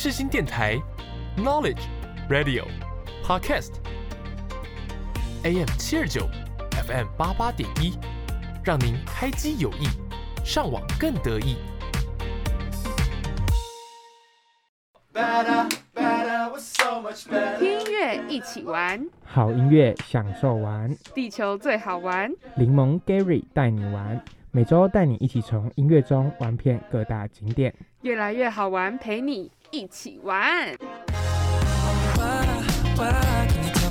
世新电台，Knowledge Radio Podcast AM 七二九，FM 八八点一，让您开机有益，上网更得意。听音乐一起玩，好音乐享受玩，地球最好玩。柠檬 Gary 带你玩，每周带你一起从音乐中玩遍各大景点，越来越好玩，陪你一起玩。Why, why can you tell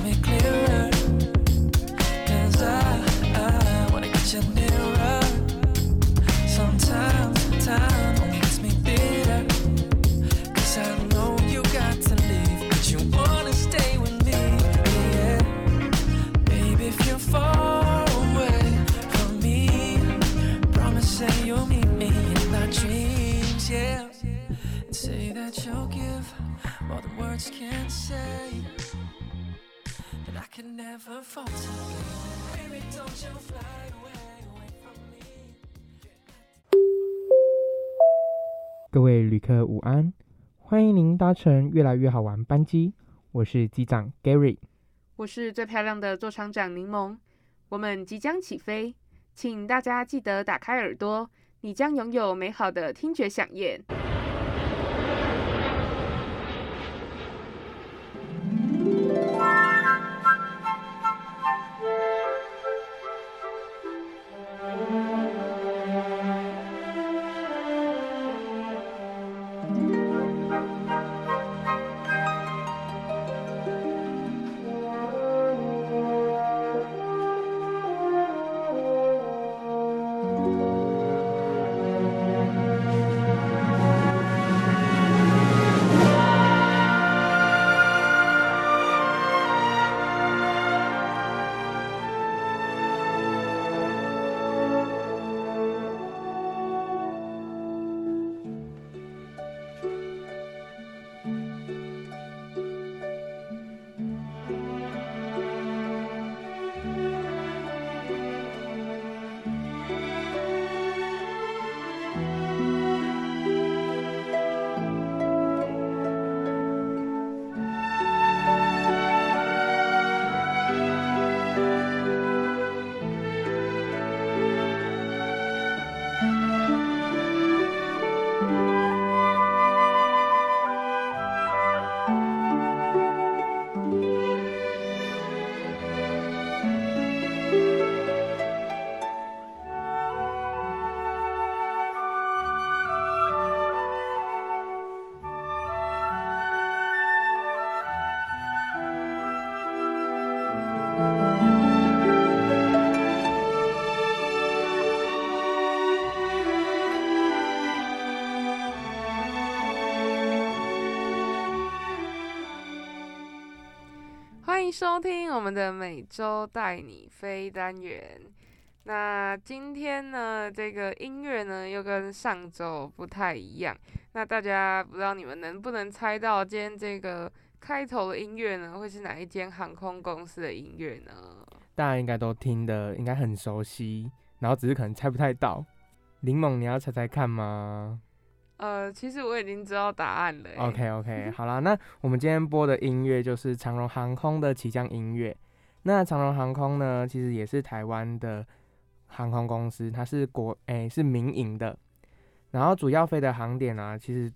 say that you'll give more than words can say. And I can never falter. Baby, don't you fly away, away from me. 各位旅客午安，欢迎您搭乘越来越好玩班机，我是机长 Gary。我是最漂亮的座舱长柠檬，我们即将起飞，请大家记得打开耳朵，你将拥有美好的听觉响宴。收听我们的每周带你飞单元。那今天呢，这个音乐呢又跟上周不太一样。那大家不知道你们能不能猜到今天这个开头的音乐呢，会是哪一间航空公司的音乐呢？大家应该都听的，应该很熟悉，然后只是可能猜不太到。柠檬，你要猜猜看吗呃，其实我已经知道答案了、欸。？OK OK，好啦，那我们今天播的音乐就是长荣航空的起降音乐。那长荣航空呢，其实也是台湾的航空公司，它是国诶、是民营的，然后主要飞的航点啊，其实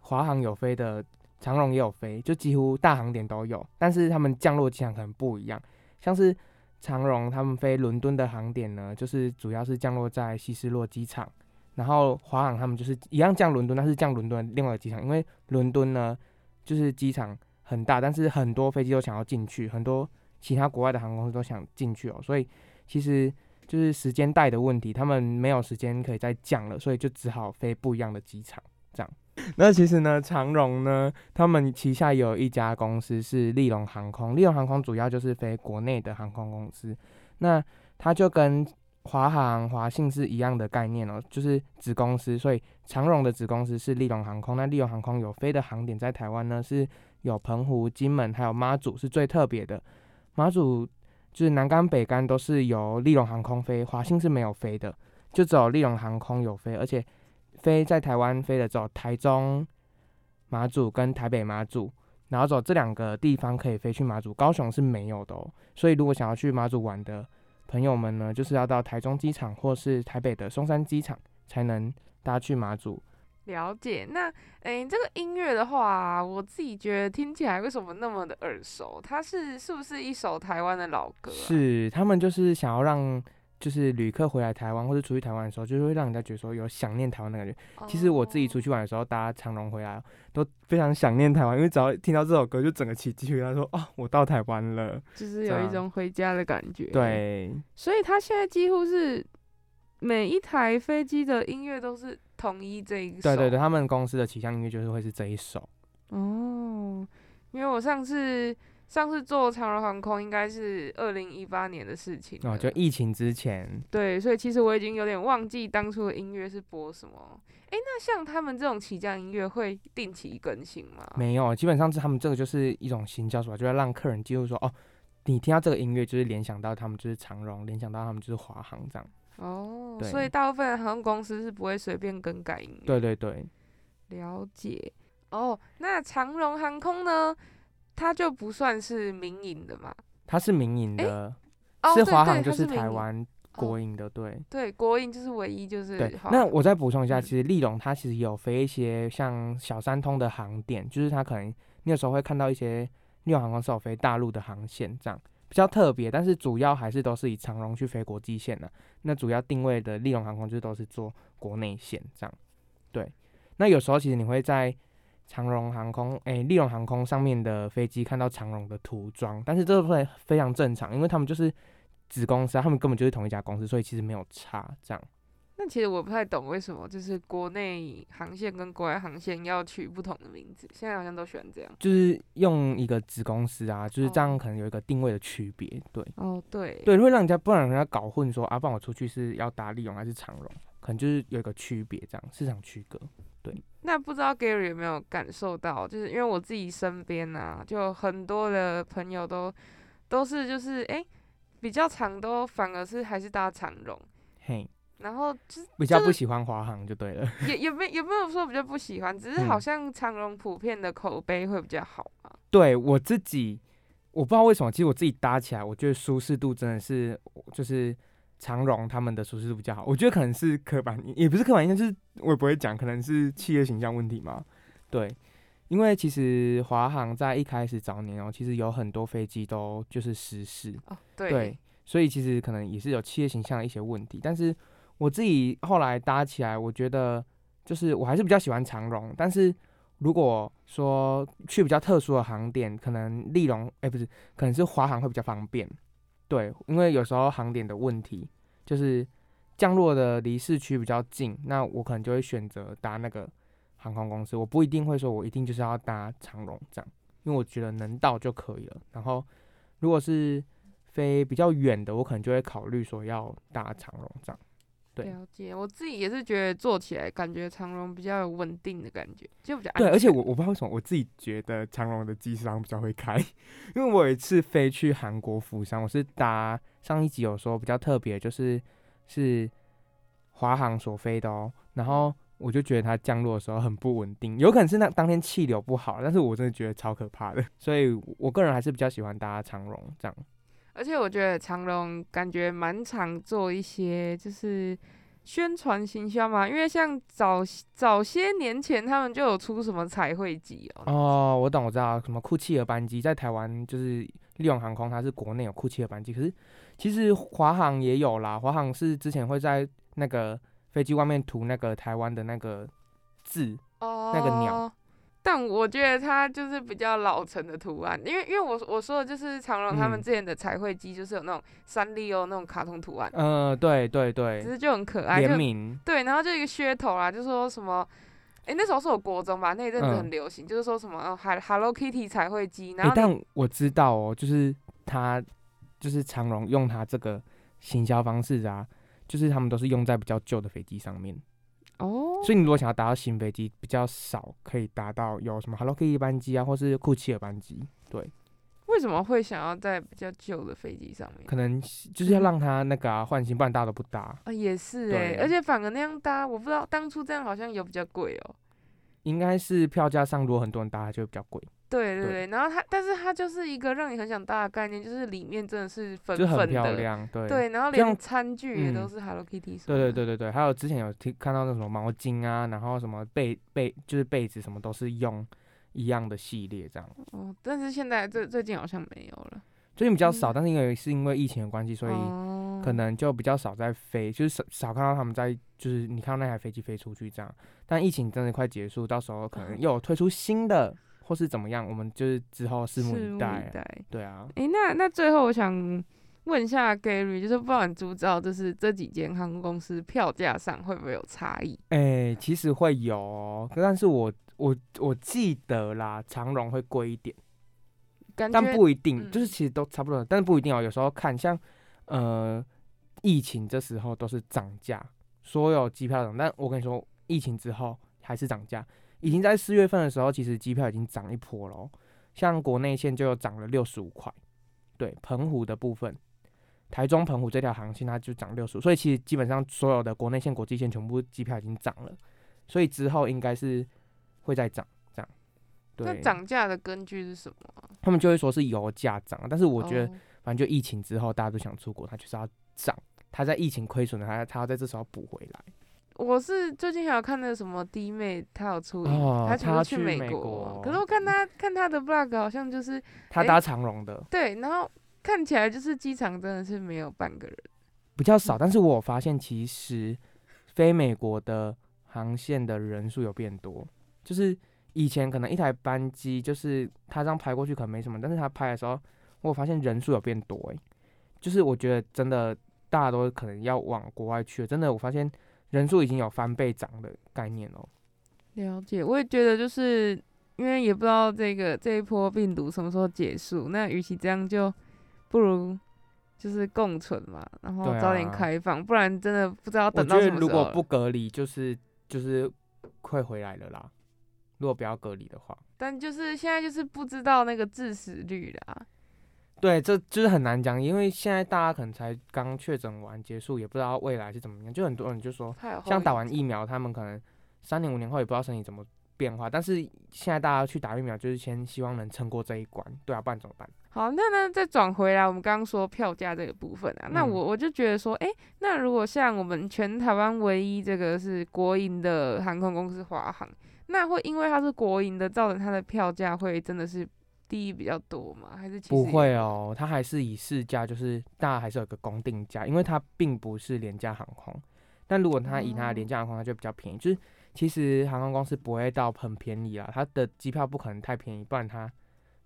华航有飞的，长荣也有飞，就几乎大航点都有，但是他们降落机场可能不一样，像是长荣他们飞伦敦的航点呢，就是主要是降落在希斯洛机场，然后华航他们就是一样降伦敦，但是降伦敦另外的机场，因为伦敦呢就是机场很大，但是很多飞机都想要进去，很多其他国外的航空公司都想进去哦，所以其实就是时间带的问题，他们没有时间可以再降了，所以就只好飞不一样的机场这样。那其实呢，长荣呢，他们旗下有一家公司是利荣航空，利荣航空主要就是飞国内的航空公司，那它就跟华航、华信是一样的概念哦，就是子公司，所以长荣的子公司是利荣航空。那利荣航空有飞的航点在台湾呢，是有澎湖、金门还有妈祖是最特别的。妈祖就是南竿、北竿都是由利荣航空飞，华信是没有飞的，就只有利荣航空有飞，而且飞在台湾飞的只有台中、马祖跟台北马祖，然后走这两个地方可以飞去马祖，高雄是没有的哦。所以如果想要去马祖玩的朋友们呢，就是要到台中机场或是台北的松山机场才能搭去马祖。了解。那诶，这个音乐的话，我自己觉得听起来为什么那么的耳熟？它是是不是一首台湾的老歌、啊？是他们就是想要让就是旅客回来台湾或者出去台湾的时候，就是会让人家觉得说有想念台湾的感觉。其实我自己出去，玩的时候，搭长龙回来都非常想念台湾，因为只要听到这首歌，就整个起鸡皮疙瘩，说啊，我到台湾了。就是有一种回家的感觉。，对，所以他现在几乎是每一台飞机的音乐都是统一这一首。对对对，他们公司的旗下音乐就是会是这一首。哦，因为我上次上次坐长荣航空应该是二零一八年的事情哦，就疫情之前，对，所以其实我已经有点忘记当初的音乐是播什么。诶，那像他们这种起降音乐会定期更新吗？没有，基本上是他们这个就是一种行销手法，就要让客人记住说，哦，你听到这个音乐就是联想到他们就是长荣，联想到他们就是华航这样。哦，所以大部分航空公司是不会随便更改音乐。对对对，了解。哦，那长荣航空呢？它就不算是民营的嘛？它是民营的，哦，是华航就是台湾国哦营的，对。对，国营就是唯一就是对那我再补充一下，嗯其实立荣它其实有飞一些像小三通的航点，就是它可能你有时候会看到一些立荣航空是有飞大陆的航线，这样比较特别，但是主要还是都是以长荣去飞国际线的。那主要定位的立荣航空就都是做国内线这样。对，那有时候其实你会在长荣航空，诶、立荣航空上面的飞机看到长荣的涂装，但是这个会非常正常，因为他们就是子公司啊，他们根本就是同一家公司，所以其实没有差这样。那其实我不太懂为什么就是国内航线跟国外航线要取不同的名字，现在好像都喜欢这样。就是用一个子公司啊，就是这样哦可能有一个定位的区别，对哦，对，对，会让人家不然人家搞混说啊，不然我出去是要搭利荣还是长荣，可能就是有一个区别，这样市场区隔。那不知道 Gary 有没有感受到，就是因为我自己身边啊，就很多的朋友都都是就是诶比较长都反而是还是搭长荣，嘿，然后就是比较不喜欢华航就对了。也也没也没有说比较不喜欢，只是嗯好像长荣普遍的口碑会比较好嘛。对我自己，我不知道为什么，其实我自己搭起来，我觉得舒适度真的是就是长荣他们的舒适度比较好。我觉得可能是刻板，也不是刻板印象，就是我也不会讲，可能是企业形象问题嘛。对，因为其实华航在一开始早年哦、其实有很多飞机都就是失事，哦，对，对，所以其实可能也是有企业形象的一些问题。但是我自己后来搭起来，我觉得就是我还是比较喜欢长荣，但是如果说去比较特殊的航点，可能立荣哎、不是，可能是华航会比较方便。对，因为有时候航点的问题就是降落的离市区比较近，那我可能就会选择搭那个航空公司，我不一定会说我一定就是要搭长荣这样，因为我觉得能到就可以了。然后如果是飞比较远的，我可能就会考虑说要搭长荣这样。对了解。我自己也是觉得坐起来感觉长荣比较有稳定的感觉，就比较安对，而且我我不知道为什么，我自己觉得长荣的机商比较会开，因为我有一次飞去韩国釜山，我是搭上一集有说比较特别，就是是华航所飞的哦，然后我就觉得它降落的时候很不稳定，有可能是那当天气流不好，但是我真的觉得超可怕的，所以我个人还是比较喜欢搭长荣这样。而且我觉得长隆感觉蛮常做一些就是宣传行销嘛，因为像早早些年前他们就有出什么彩绘机哦。哦，我懂，我知道，什么酷奇尔班机在台湾就是利用航空，它是国内有酷奇尔班机，可是其实华航也有啦，华航是之前会在那个飞机外面涂那个台湾的那个字，哦，那个鸟。但我觉得它就是比较老成的图案，因为因为我我说的就是长荣他们嗯之前的彩绘机，就是有那种三丽鸥那种卡通图案，呃，对对对，其实就很可爱，联名，对，然后就一个噱头啦，就说什么，哎、那时候是我国中吧，那一阵子嗯很流行，就是说什么哦，Hel- Hello Kitty 彩绘机，然，后你、但我知道哦，就是他就是长荣用他这个行销方式啊，就是他们都是用在比较旧的飞机上面。哦，所以你如果想要搭到新飞机，比较少可以达到有什么 Hello Kitty 班机啊，或是库奇尔班机，对，为什么会想要在比较旧的飞机上面？可能就是要让它那个啊换新，不然大家都不搭。啊，也是哎、对。而且反而那样搭，我不知道当初这样好像有比较贵哦、应该是票价上如果很多人搭，它就会比较贵，对对对对，然后它，但是它就是一个让你很想搭的概念，就是里面真的是粉就很粉亮。对对，然后连餐具也都嗯是 Hello Kitty 什对。对对对对，还有之前有听看到那什么毛巾啊，然后什么被被就是被子什么都是用一样的系列这样。哦，但是现在最最近好像没有了，最近比较少，嗯但是因为是因为疫情的关系，所以哦可能就比较少在飞，就是少少看到他们在，就是你看到那台飞机飞出去这样。但疫情真的快结束，到时候可能 又有推出新的，或是怎么样，我们就是之后拭目以待啊。以待。对啊，诶，那那最后我想问一下 Gary，就是不知道你知不知道，就是这几间航空公司票价上会不会有差异？哎、其实会有、哦，但是我我我记得啦，长荣会贵一点，但不一定，嗯就是其实都差不多，但是不一定哦。有时候看像呃疫情这时候都是涨价，所有机票涨，但我跟你说，疫情之后还是涨价。已经在四月份的时候，其实机票已经涨一波了哦，像国内线就涨了六十五块，对，澎湖的部分，台中澎湖这条航线它就涨六十五，所以其实基本上所有的国内线、国际线全部机票已经涨了，所以之后应该是会再涨，这样。对，那涨价的根据是什么啊？他们就会说是油价涨，但是我觉得哦反正就疫情之后大家都想出国，它就是要涨，它在疫情亏损的，它它要在这时候补回来。我是最近还有看那个什么弟妹，她有出她其实她去去美美国可是我看她看她的 vlog 好像就是她搭长荣的。对，然后看起来就是机场真的是没有半个人。比较少，但是我有发现其实飞美国的航线的人数有变多，就是以前可能一台班机就是他这样拍过去可能没什么，但是他拍的时候，我有发现人数有变多诶、就是我觉得真的大家都可能要往国外去了，真的我发现人数已经有翻倍涨的概念哦。了解，我也觉得就是因为也不知道这个这一波病毒什么时候结束，那与其这样，就不如就是共存嘛，然后早点啊开放，不然真的不知道等到什么时候如果。不隔离，就是就是会回来了啦。如果不要隔离的话，但就是现在就是不知道那个致死率啦。对，这就是很难讲，因为现在大家可能才刚确诊完结束，也不知道未来是怎么样。就很多人就说，像打完疫苗，他们可能三年五年后也不知道身体怎么变化，但是现在大家去打疫苗，就是先希望能撑过这一关，对啊，不然怎么办？好，那那再转回来，我们刚刚说票价这个部分啊，那嗯我我就觉得说，诶，那如果像我们全台湾唯一这个是国营的航空公司华航，那会因为它是国营的，造成它的票价会真的是低比较多吗？还是不会哦，它还是以市价，就是大家还是有个公定价，因为它并不是廉价航空。但如果它以它的廉价航空，它就比较便宜。就是其实航空公司不会到很便宜啦，它的机票不可能太便宜，不然它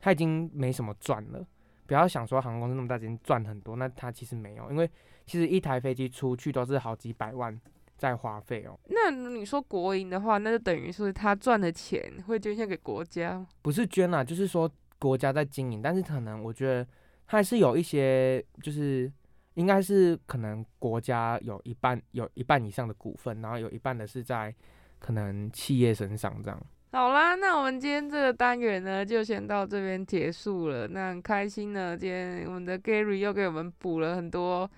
它已经没什么赚了。不要想说航空公司那么大，已经赚很多，那它其实没有，因为其实一台飞机出去都是好几百万在花费哦，那你说国营的话，那就等于是他赚的钱会捐献给国家。不是捐啦，就是说国家在经营，但是可能我觉得它还是有一些，就是应该是可能国家有一半有一半以上的股份，然后有一半的是在可能企业身上这样。好啦，那我们今天这个单元呢，就先到这边结束了。那很开心呢，今天我们的 Gary 又给我们补了很多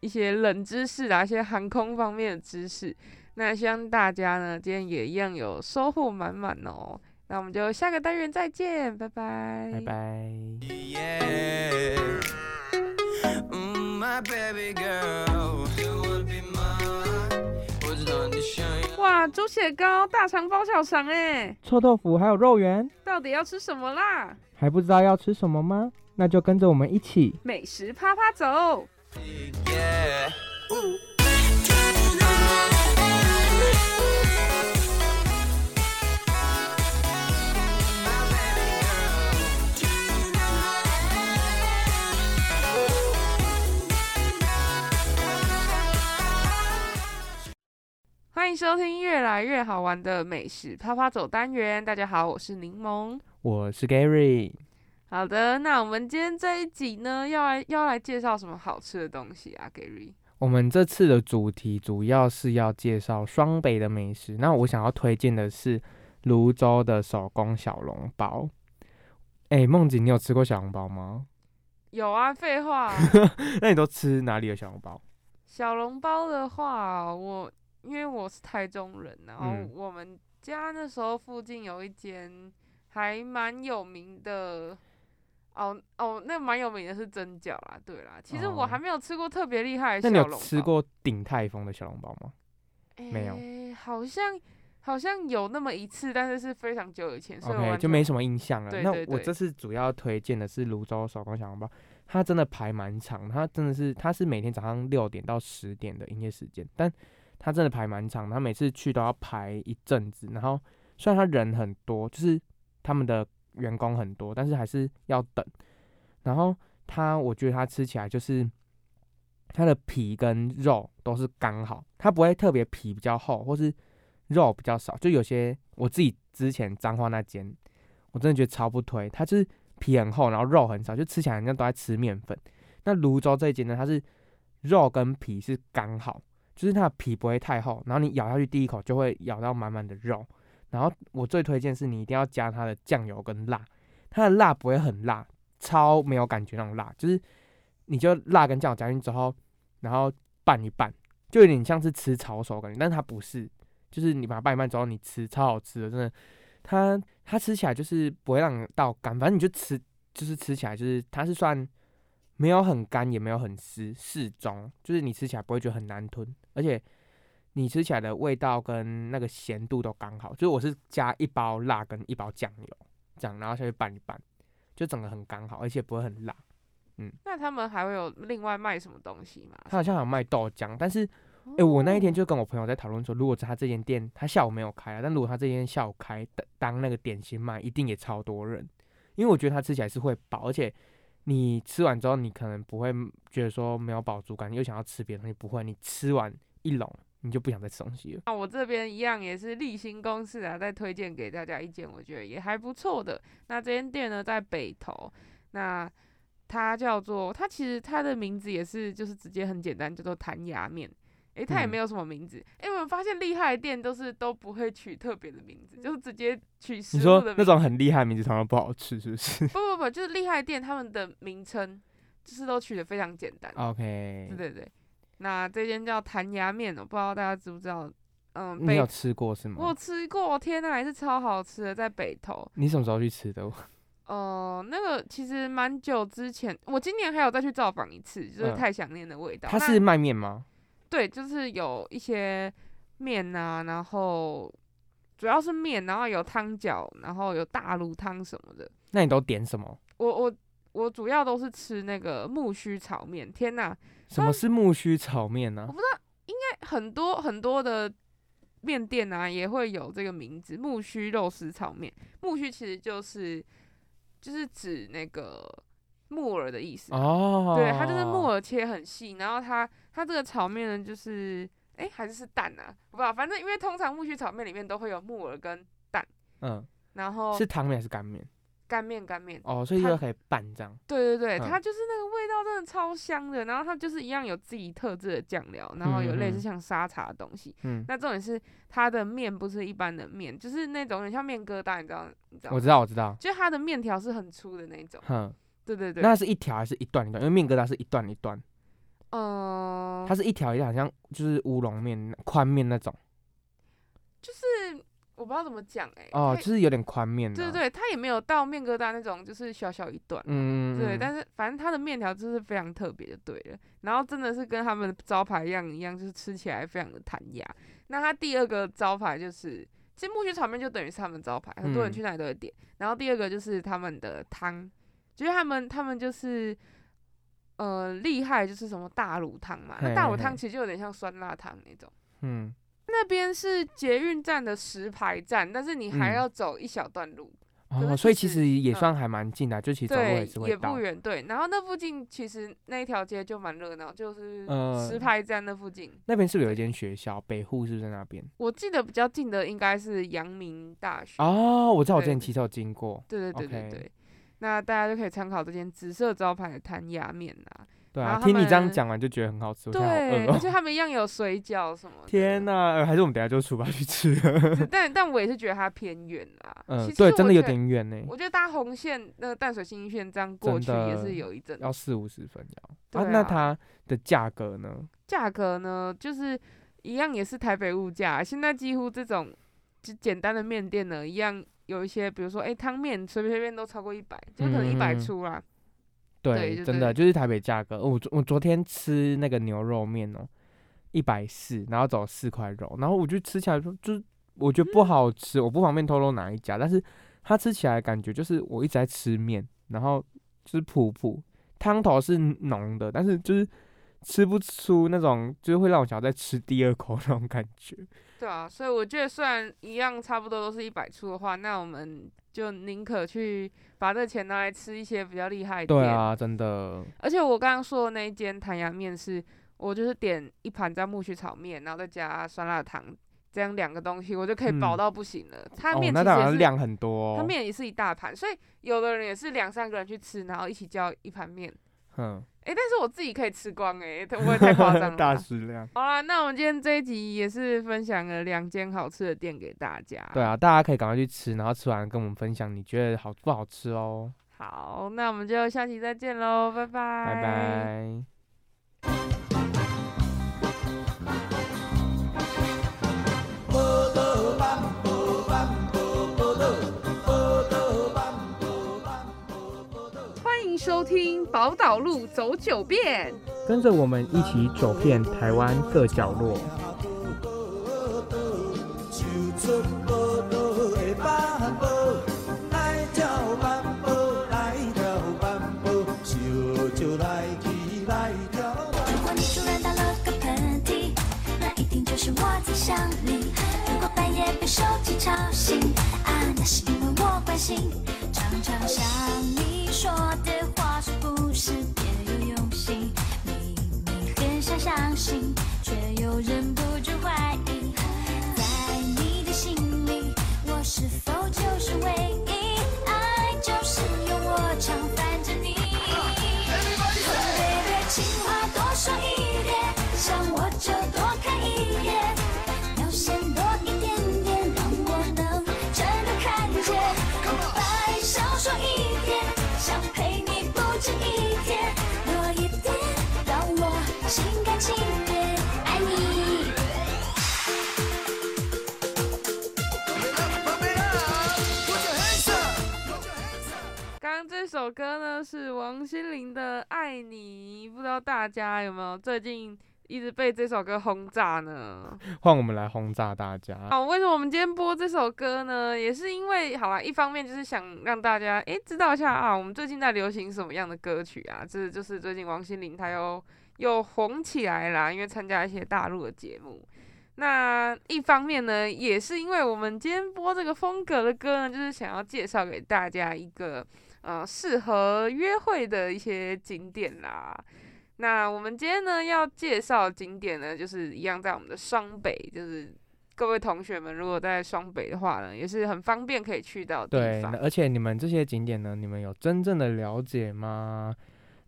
一些冷知识啊，一些航空方面的知识。那希望大家呢，今天也一样有收获满满哦。那我们就下个单元再见，拜拜，拜拜。Yeah. Mm, my baby girl. You be mine. 哇，猪血糕、大肠包小肠哎，臭豆腐还有肉圆，到底要吃什么啦？还不知道要吃什么吗？那就跟着我们一起。美食啪啪走。Yeah. 迎收听越来越好玩的美食啪啪走单元。大家好，我是柠檬。我是 Gary，好的，那我们今天这一集呢，要来要来介绍什么好吃的东西啊，Gary？我们这次的主题主要是要介绍双北的美食。那我想要推荐的是泸州的手工小笼包。哎、梦景，你有吃过小笼包吗？有啊，废话啊、那你都吃哪里的小笼包？小笼包的话，我因为我是台中人，然后嗯我们家那时候附近有一间还蛮有名的，哦哦，那蛮有名的是蒸饺啦，对啦。其实我哦还没有吃过特别厉害的那你有小？吃过鼎泰丰的小笼包吗？没有诶好像好像有那么一次，但是是非常久以前，所以我 OK，完全就没什么印象了。那对对对我这次主要推荐的是泸州手工小笼包，它真的排蛮长，它真的是它是每天早上六点到十点的营业时间，但他真的排蛮长，他每次去都要排一阵子。然后虽然他人很多，就是他们的员工很多，但是还是要等。然后他，我觉得他吃起来就是他的皮跟肉都是刚好，他不会特别皮比较厚，或是肉比较少。就有些我自己之前脏话那间，我真的觉得超不推，他就是皮很厚，然后肉很少，就吃起来好像都在吃面粉。那泸州这一间呢，它是肉跟皮是刚好，就是它的皮不会太厚，然后你咬下去第一口就会咬到满满的肉。然后我最推荐是你一定要加它的酱油跟辣，它的辣不会很辣，超没有感觉那种辣，就是你就辣跟酱油加进去之后，然后拌一拌，就有点像是吃炒手感觉，但是它不是，就是你把它拌一拌之后你吃超好吃的，真的，它它吃起来就是不会让你到干，反正你就吃，就是吃起来就是它是算没有很干也没有很湿，适中，就是你吃起来不会觉得很难吞，而且你吃起来的味道跟那个咸度都刚好，就是我是加一包辣跟一包酱油这样，然后下去拌一拌，就整个很刚好，而且不会很辣。嗯那他们还会有另外卖什么东西吗？他好像有卖豆浆，但是诶，我那一天就跟我朋友在讨论说，如果他这间店他下午没有开啊，但如果他这间下午开当当那个点心卖，一定也超多人，因为我觉得他吃起来是会饱，而且你吃完之后，你可能不会觉得说没有饱足感，你又想要吃别的东西，不会，你吃完一笼你就不想再吃东西了。那我这边一样也是立新公事啊，再推荐给大家一间我觉得也还不错的。那这间店呢在北投，那它叫做它其实它的名字也是就是直接很简单，叫做弹牙面。诶，它也嗯没有什么名字。诶，我们发现厉害的店都是都不会取特别的名字，就是直接取食你说物的名那种很厉害的名字，常常不好吃，是不是不不不，就是厉害的店他们的名称就是都取得非常简单。？OK，对对对，那这间叫弹牙面哦，不知道大家知不知道？嗯，北你有吃过是吗我有吗？吃过，天呐，还是超好吃的，在北投。你什么时候去吃的？哦，那个其实蛮久之前，我今年还有再去造访一次，就是嗯太想念的味道。那它是卖面吗？对，就是有一些面啊，然后主要是面，然后有汤饺，然后有大卤汤什么的。那你都点什么？我我我主要都是吃那个木须炒面，天呐，什么是木须炒面呢、我不知道，应该很多很多的面店啊也会有这个名字，木须肉丝炒面。木须其实就是就是指那个木耳的意思。哦，对，它就是木耳切很细，然后它它这个炒面呢，就是哎、还是是蛋啊，我不知道，反正因为通常木须炒面里面都会有木耳跟蛋，嗯，然后是汤面还是干面？干面干面，哦，所以它就可以拌这样。对对对，嗯它就是那个味道真的超香的，然后它就是一样有自己特制的酱料，然后有类似嗯嗯像沙茶的东西。嗯，那重点是它的面不是一般的面，就是那种很像面疙瘩，你知道你知道吗？我知道，我知道。就它的面条是很粗的那种。哼，对对对，那是一条还是一段一段？因为面疙瘩是一段一段，嗯、它是一条一条，好像就是乌龙面、宽面那种。就是我不知道怎么讲哎、哦，就是有点宽面、啊。对对对，它也没有到面疙瘩那种，就是小小一段。嗯，嗯，对，嗯但是反正它的面条就是非常特别的，对了。然后真的是跟他们的招牌一样一样，就是吃起来非常的弹牙。那它第二个招牌就是，其实木须炒面就等于是他们招牌，很多人嗯去那里都会点。然后第二个就是他们的汤，就是他们他们就是呃厉害，就是什么大卤汤嘛。那大卤汤其实就有点像酸辣汤那种。嗯，那边是捷运站的石牌站，但是你还嗯要走一小段路。可哦，所以其其实也算还蛮近的，就其实走路对也是，会也不。远，对。然后那附近其实那一条街就蛮热闹，就是呃石牌站那附近。那边是不是有一间学校？北户是不是在那边？我记得比较近的应该是阳明大学。哦，我知道，我之前骑车有经过。对对对对对。那大家就可以参考这间紫色招牌的弹牙面啦。对啊，听你这样讲完就觉得很好吃，对。而且 他们一样有水饺什么的。天呐、呃还是我们等下就出发去吃 但但我也是觉得它偏远啦。对，真的有。点远呢，我觉得搭红线那个淡水新一线这样过去也是有一阵要四五十分要。那啊它的价格呢？价格呢，就是一样也是台北物价，现在几乎这种就简单的面店呢，一样有一些，比如说哎汤面随便随便都超过一百，就可能一百嗯出啦。对真的就是台北价格。我昨我昨天吃那个牛肉面哦，一百四，然后走四块肉，然后我就吃起来就就是我觉得不好吃，我不方便透露哪一家，但是它吃起来感觉就是我一直在吃面，然后就是普普，汤头是浓的，但是就是吃不出那种就是会让我想要再吃第二口那种感觉。对啊，所以我觉得虽然一样差不多都是一百出的话，那我们就宁可去把这钱拿来吃一些比较厉害的店。对啊，真的，而且我刚刚说的那一间谭阳面是，我就是点一盘叫木须炒面，然后再加酸辣汤，这样两个东西我就可以饱嗯到不行了。它哦，面其实量很多、哦。它面也是一大盘，所以有的人也是两三个人去吃，然后一起叫一盘面。嗯，诶，但是我自己可以吃光诶，会不会太夸张了 大吧？食量。好啦，那我们今天这一集也是分享了两间好吃的店给大家。对啊，大家可以赶快去吃，然后吃完跟我们分享你觉得好不好吃哦。好，那我们就下期再见喽，拜拜，拜拜。收听宝岛路走九遍。跟着我们一起走遍台湾各角落。首歌呢是王心凌的《爱你》，不知道大家有没有最近一直被这首歌轰炸呢？换我们来轰炸大家。好，为什么我们今天播这首歌呢？也是因为，好啦，一方面就是想让大家诶知道一下啊，我们最近在流行什么样的歌曲啊？这就是最近王心凌她又又红起来啦，因为参加一些大陆的节目。那一方面呢，也是因为我们今天播这个风格的歌呢，就是想要介绍给大家一个呃适合约会的一些景点啦。那我们今天呢要介绍景点呢，就是一样在我们的双北，就是各位同学们如果在双北的话呢，也是很方便可以去到的对地，方。而且你们这些景点呢，你们有真正的了解吗？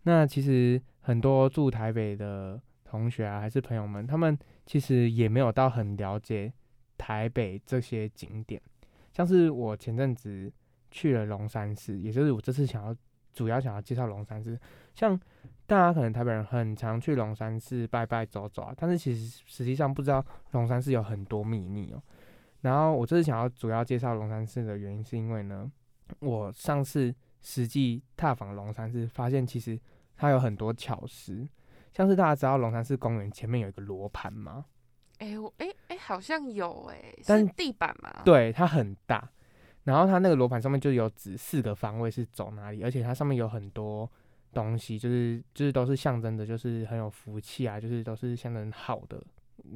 那其实很多住台北的同学啊，还是朋友们，他们其实也没有到很了解台北这些景点。像是我前阵子去了龙山寺，也就是我这次想要主要想要介绍龙山寺。像大家可能台北人很常去龙山寺拜拜走走啊，但是其实实际上不知道龙山寺有很多秘密哦。然后我这次想要主要介绍龙山寺的原因，是因为呢，我上次实际踏访龙山寺，发现其实它有很多巧思，像是大家知道龙山寺公园前面有一个罗盘吗？哎、我哎哎、好像有哎、但是地板吗？，对，它很大，然后它那个罗盘上面就有指四个方位是走哪里，而且它上面有很多东西，就是就是都是象征的，就是很有福气啊，就是都是象征好的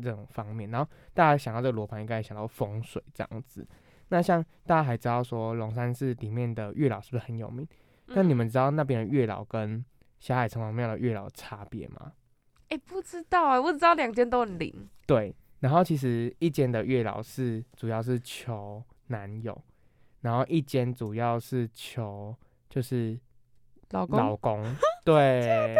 这种方面。然后大家想到这个罗盘，应该也想到风水这样子。那像大家还知道说龙山寺里面的月老是不是很有名？那你嗯们知道那边的月老跟霞海城隍庙的月老差别吗？哎、不知道哎、我只知道两间都很灵。对，然后其实一间的月老是主要是求男友，然后一间主要是求就是老公，老公，对，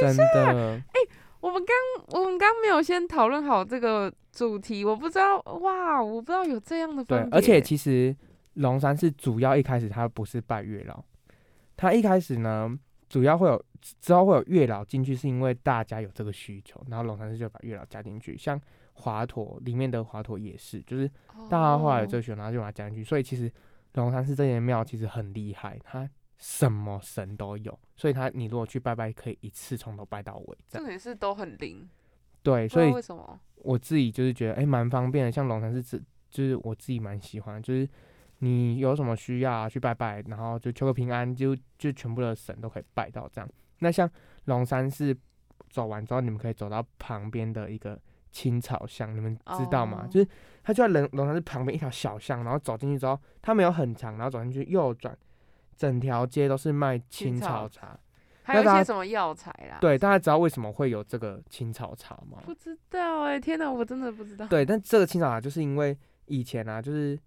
真的哎，我们刚我们刚没有先讨论好这个主题，我不知道哇，我不知道有这样的分，对而且其实龙山寺主要一开始它不是拜月老，它一开始呢主要会有之后会有月老进去，是因为大家有这个需求，然后龙山寺就把月老加进去。像华佗里面的华佗也是，就是大家后来有这哦个学，然后就把它加进去，所以其实龙山寺这间庙其实很厉害，它什么神都有，所以它你如果去拜拜，可以一次从头拜到尾这样。重点是都很灵，对，所以为什么？我自己就是觉得哎蛮、方便的，像龙山寺这就是我自己蛮喜欢，就是你有什么需要啊去拜拜，然后就求个平安，就就全部的神都可以拜到这样。那像龙山寺走完之后，你们可以走到旁边的一个青草巷，你们知道吗？哦就是它就在龙龙山寺旁边一条小巷，然后走进去之后，它没有很长，然后走进去右转，整条街都是卖青青草草茶。还有一些什么药材啦？，对，大家知道为什么会有这个青草茶吗？不知道哎、天哪，我真的不知道。对，但这个青草茶就是因为以前啊，就是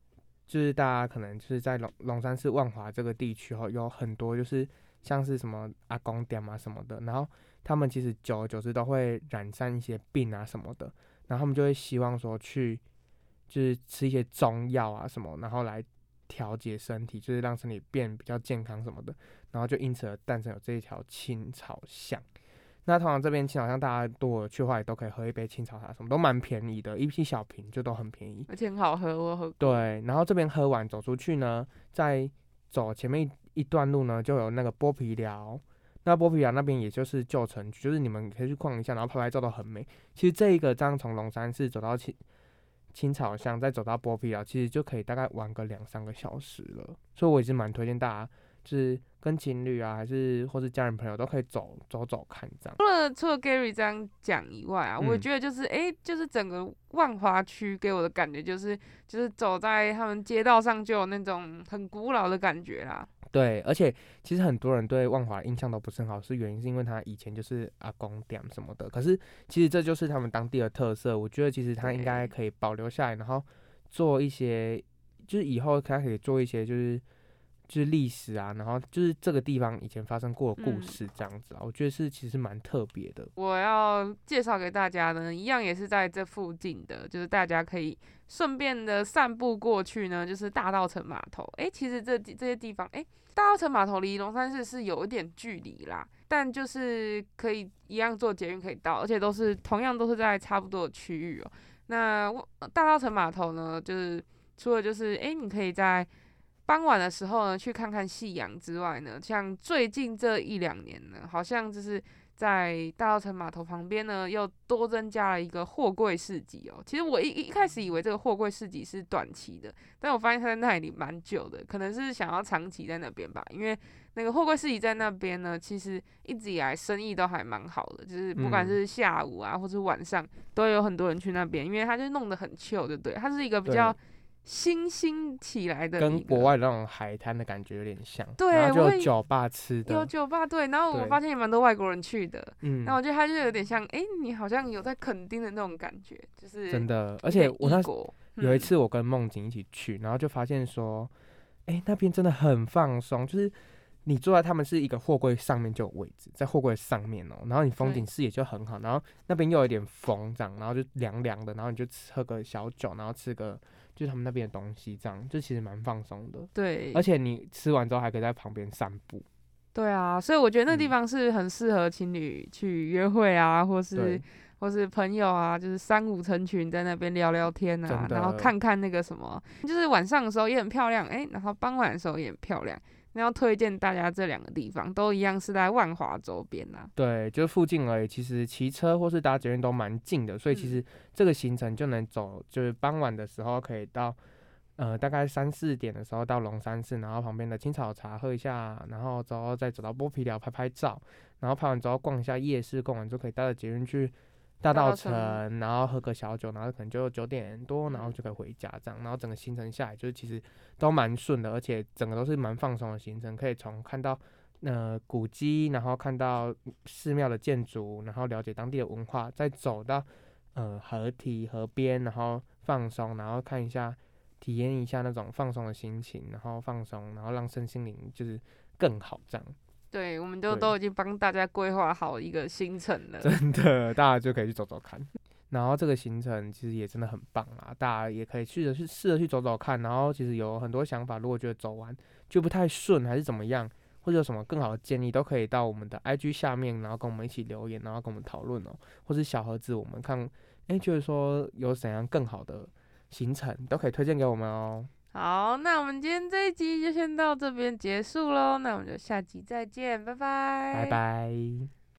就是大家可能就是在龙龙山寺万华这个地区哦，有很多就是像是什么阿公店啊什么的，然后他们其实久而久之都会染上一些病啊什么的，然后他们就会希望说去就是吃一些中药啊什么，然后来调节身体，就是让身体变比较健康什么的，然后就因此而诞生有这一条青草巷。那通常这边青草巷大家如果去的话，也都可以喝一杯青草茶，什么都蛮便宜的，一批小瓶就都很便宜。而且很好喝，我喝过。对，然后这边喝完走出去呢，再走前面一一段路呢，就有那个剥皮寮。那波皮亚那边也就是旧城区，就是你们可以去逛一下，然后拍拍照都很美。其实这一个这样从龙山寺走到青青草巷，再走到波皮亚，其实就可以大概玩个两三个小时了。所以我也是蛮推荐大家，是跟情侣啊，还是或是家人朋友都可以走走走看这样。除了除了 Gary 这样讲以外啊，我嗯觉得就是诶，就是整个万华区给我的感觉就是就是走在他们街道上就有那种很古老的感觉啦。对，而且其实很多人对万华印象都不是很好，是原因是因为他以前就是阿公店什么的。可是其实这就是他们当地的特色，我觉得其实他应该可以保留下来，然后做一些，就是以后它可以做一些就是就是历史啊，然后就是这个地方以前发生过的故嗯事这样子啊，我觉得是其实蛮特别的。我要介绍给大家呢，一样也是在这附近的，就是大家可以顺便的散步过去呢，就是大道城码头。诶，其实这这些地方，诶，大道城码头离龙山寺是有一点距离啦，但就是可以一样坐捷运可以到，而且都是同样都是在差不多的区域哦。那大道城码头呢，就是除了就是诶，你可以在傍晚的时候呢去看看夕阳之外呢，像最近这一两年呢，好像就是在大稻城码头旁边呢，又多增加了一个货柜市集哦。其实我一一开始以为这个货柜市集是短期的，但我发现它在那里蛮久的，可能是想要长期在那边吧。因为那个货柜市集在那边呢，其实一直以来生意都还蛮好的，就是不管嗯是下午啊，或者晚上，都有很多人去那边，因为它就弄得很 chill，就对，它是一个比较新兴起来的跟国外的那种海滩的感觉有点像，对然后就有酒吧吃的。有，酒吧对，然后我对。发现也蛮多外国人去的，嗯。那，我觉得它就有点像，哎、你好像有在垦丁的那种感觉，就是真的，而且我那有一嗯次我跟梦景一起去，然后就发现说，哎、那边真的很放松，就是你坐在他们是一个货柜上面就有位置，在货柜上面哦、然后你风景视野就很好，然后那边又有一点风这样，然后就凉凉的，然后你就吃喝个小酒，然后吃个就是他们那边的东西，这样就其实蛮放松的，对，而且你吃完之后还可以在旁边散步，对啊，所以我觉得那地嗯。方是很适合情侣去约会啊，或是或是朋友啊，就是三五成群在那边聊聊天啊，然后看看那个什么，就是晚上的时候也很漂亮，哎、然后傍晚的时候也很漂亮。那要推荐大家这两个地方，都一样是在万华周边啊。对，就是附近而已。其实骑车或是搭捷运都蛮近的，所以其嗯实这个行程就能走，就是傍晚的时候可以到，呃，大概三四点的时候到龙山寺，然后旁边的青草茶喝一下，然后之后再走到剥皮寮拍拍照，然后拍完之后逛一下夜市，逛完就可以搭着捷运去大道城，然后喝个小酒，然后可能就九点多，然后嗯就可以回家这样，然后整个行程下来就是其实都蛮顺的，而且整个都是蛮放松的行程，可以从看到。呃，古迹，然后看到寺庙的建筑，然后了解当地的文化，再走到呃河堤河边，然后放松，然后看一下，体验一下那种放松的心情，然后放松，然后让身心灵就是更好，这样对，我们就都已经帮大家规划好一个行程了。真的大家就可以去走走看。然后这个行程其实也真的很棒啊，大家也可以试着去试着去走走看。然后其实有很多想法，如果觉得走完就不太顺，还是怎么样，或者有什么更好的建议，都可以到我们的 IG 下面，然后跟我们一起留言，然后跟我们讨论哦。或是小盒子，我们看哎、就是说有怎样更好的行程，都可以推荐给我们哦。好，那我们今天这一集就先到这边结束喽，那我们就下集再见，拜拜，拜拜。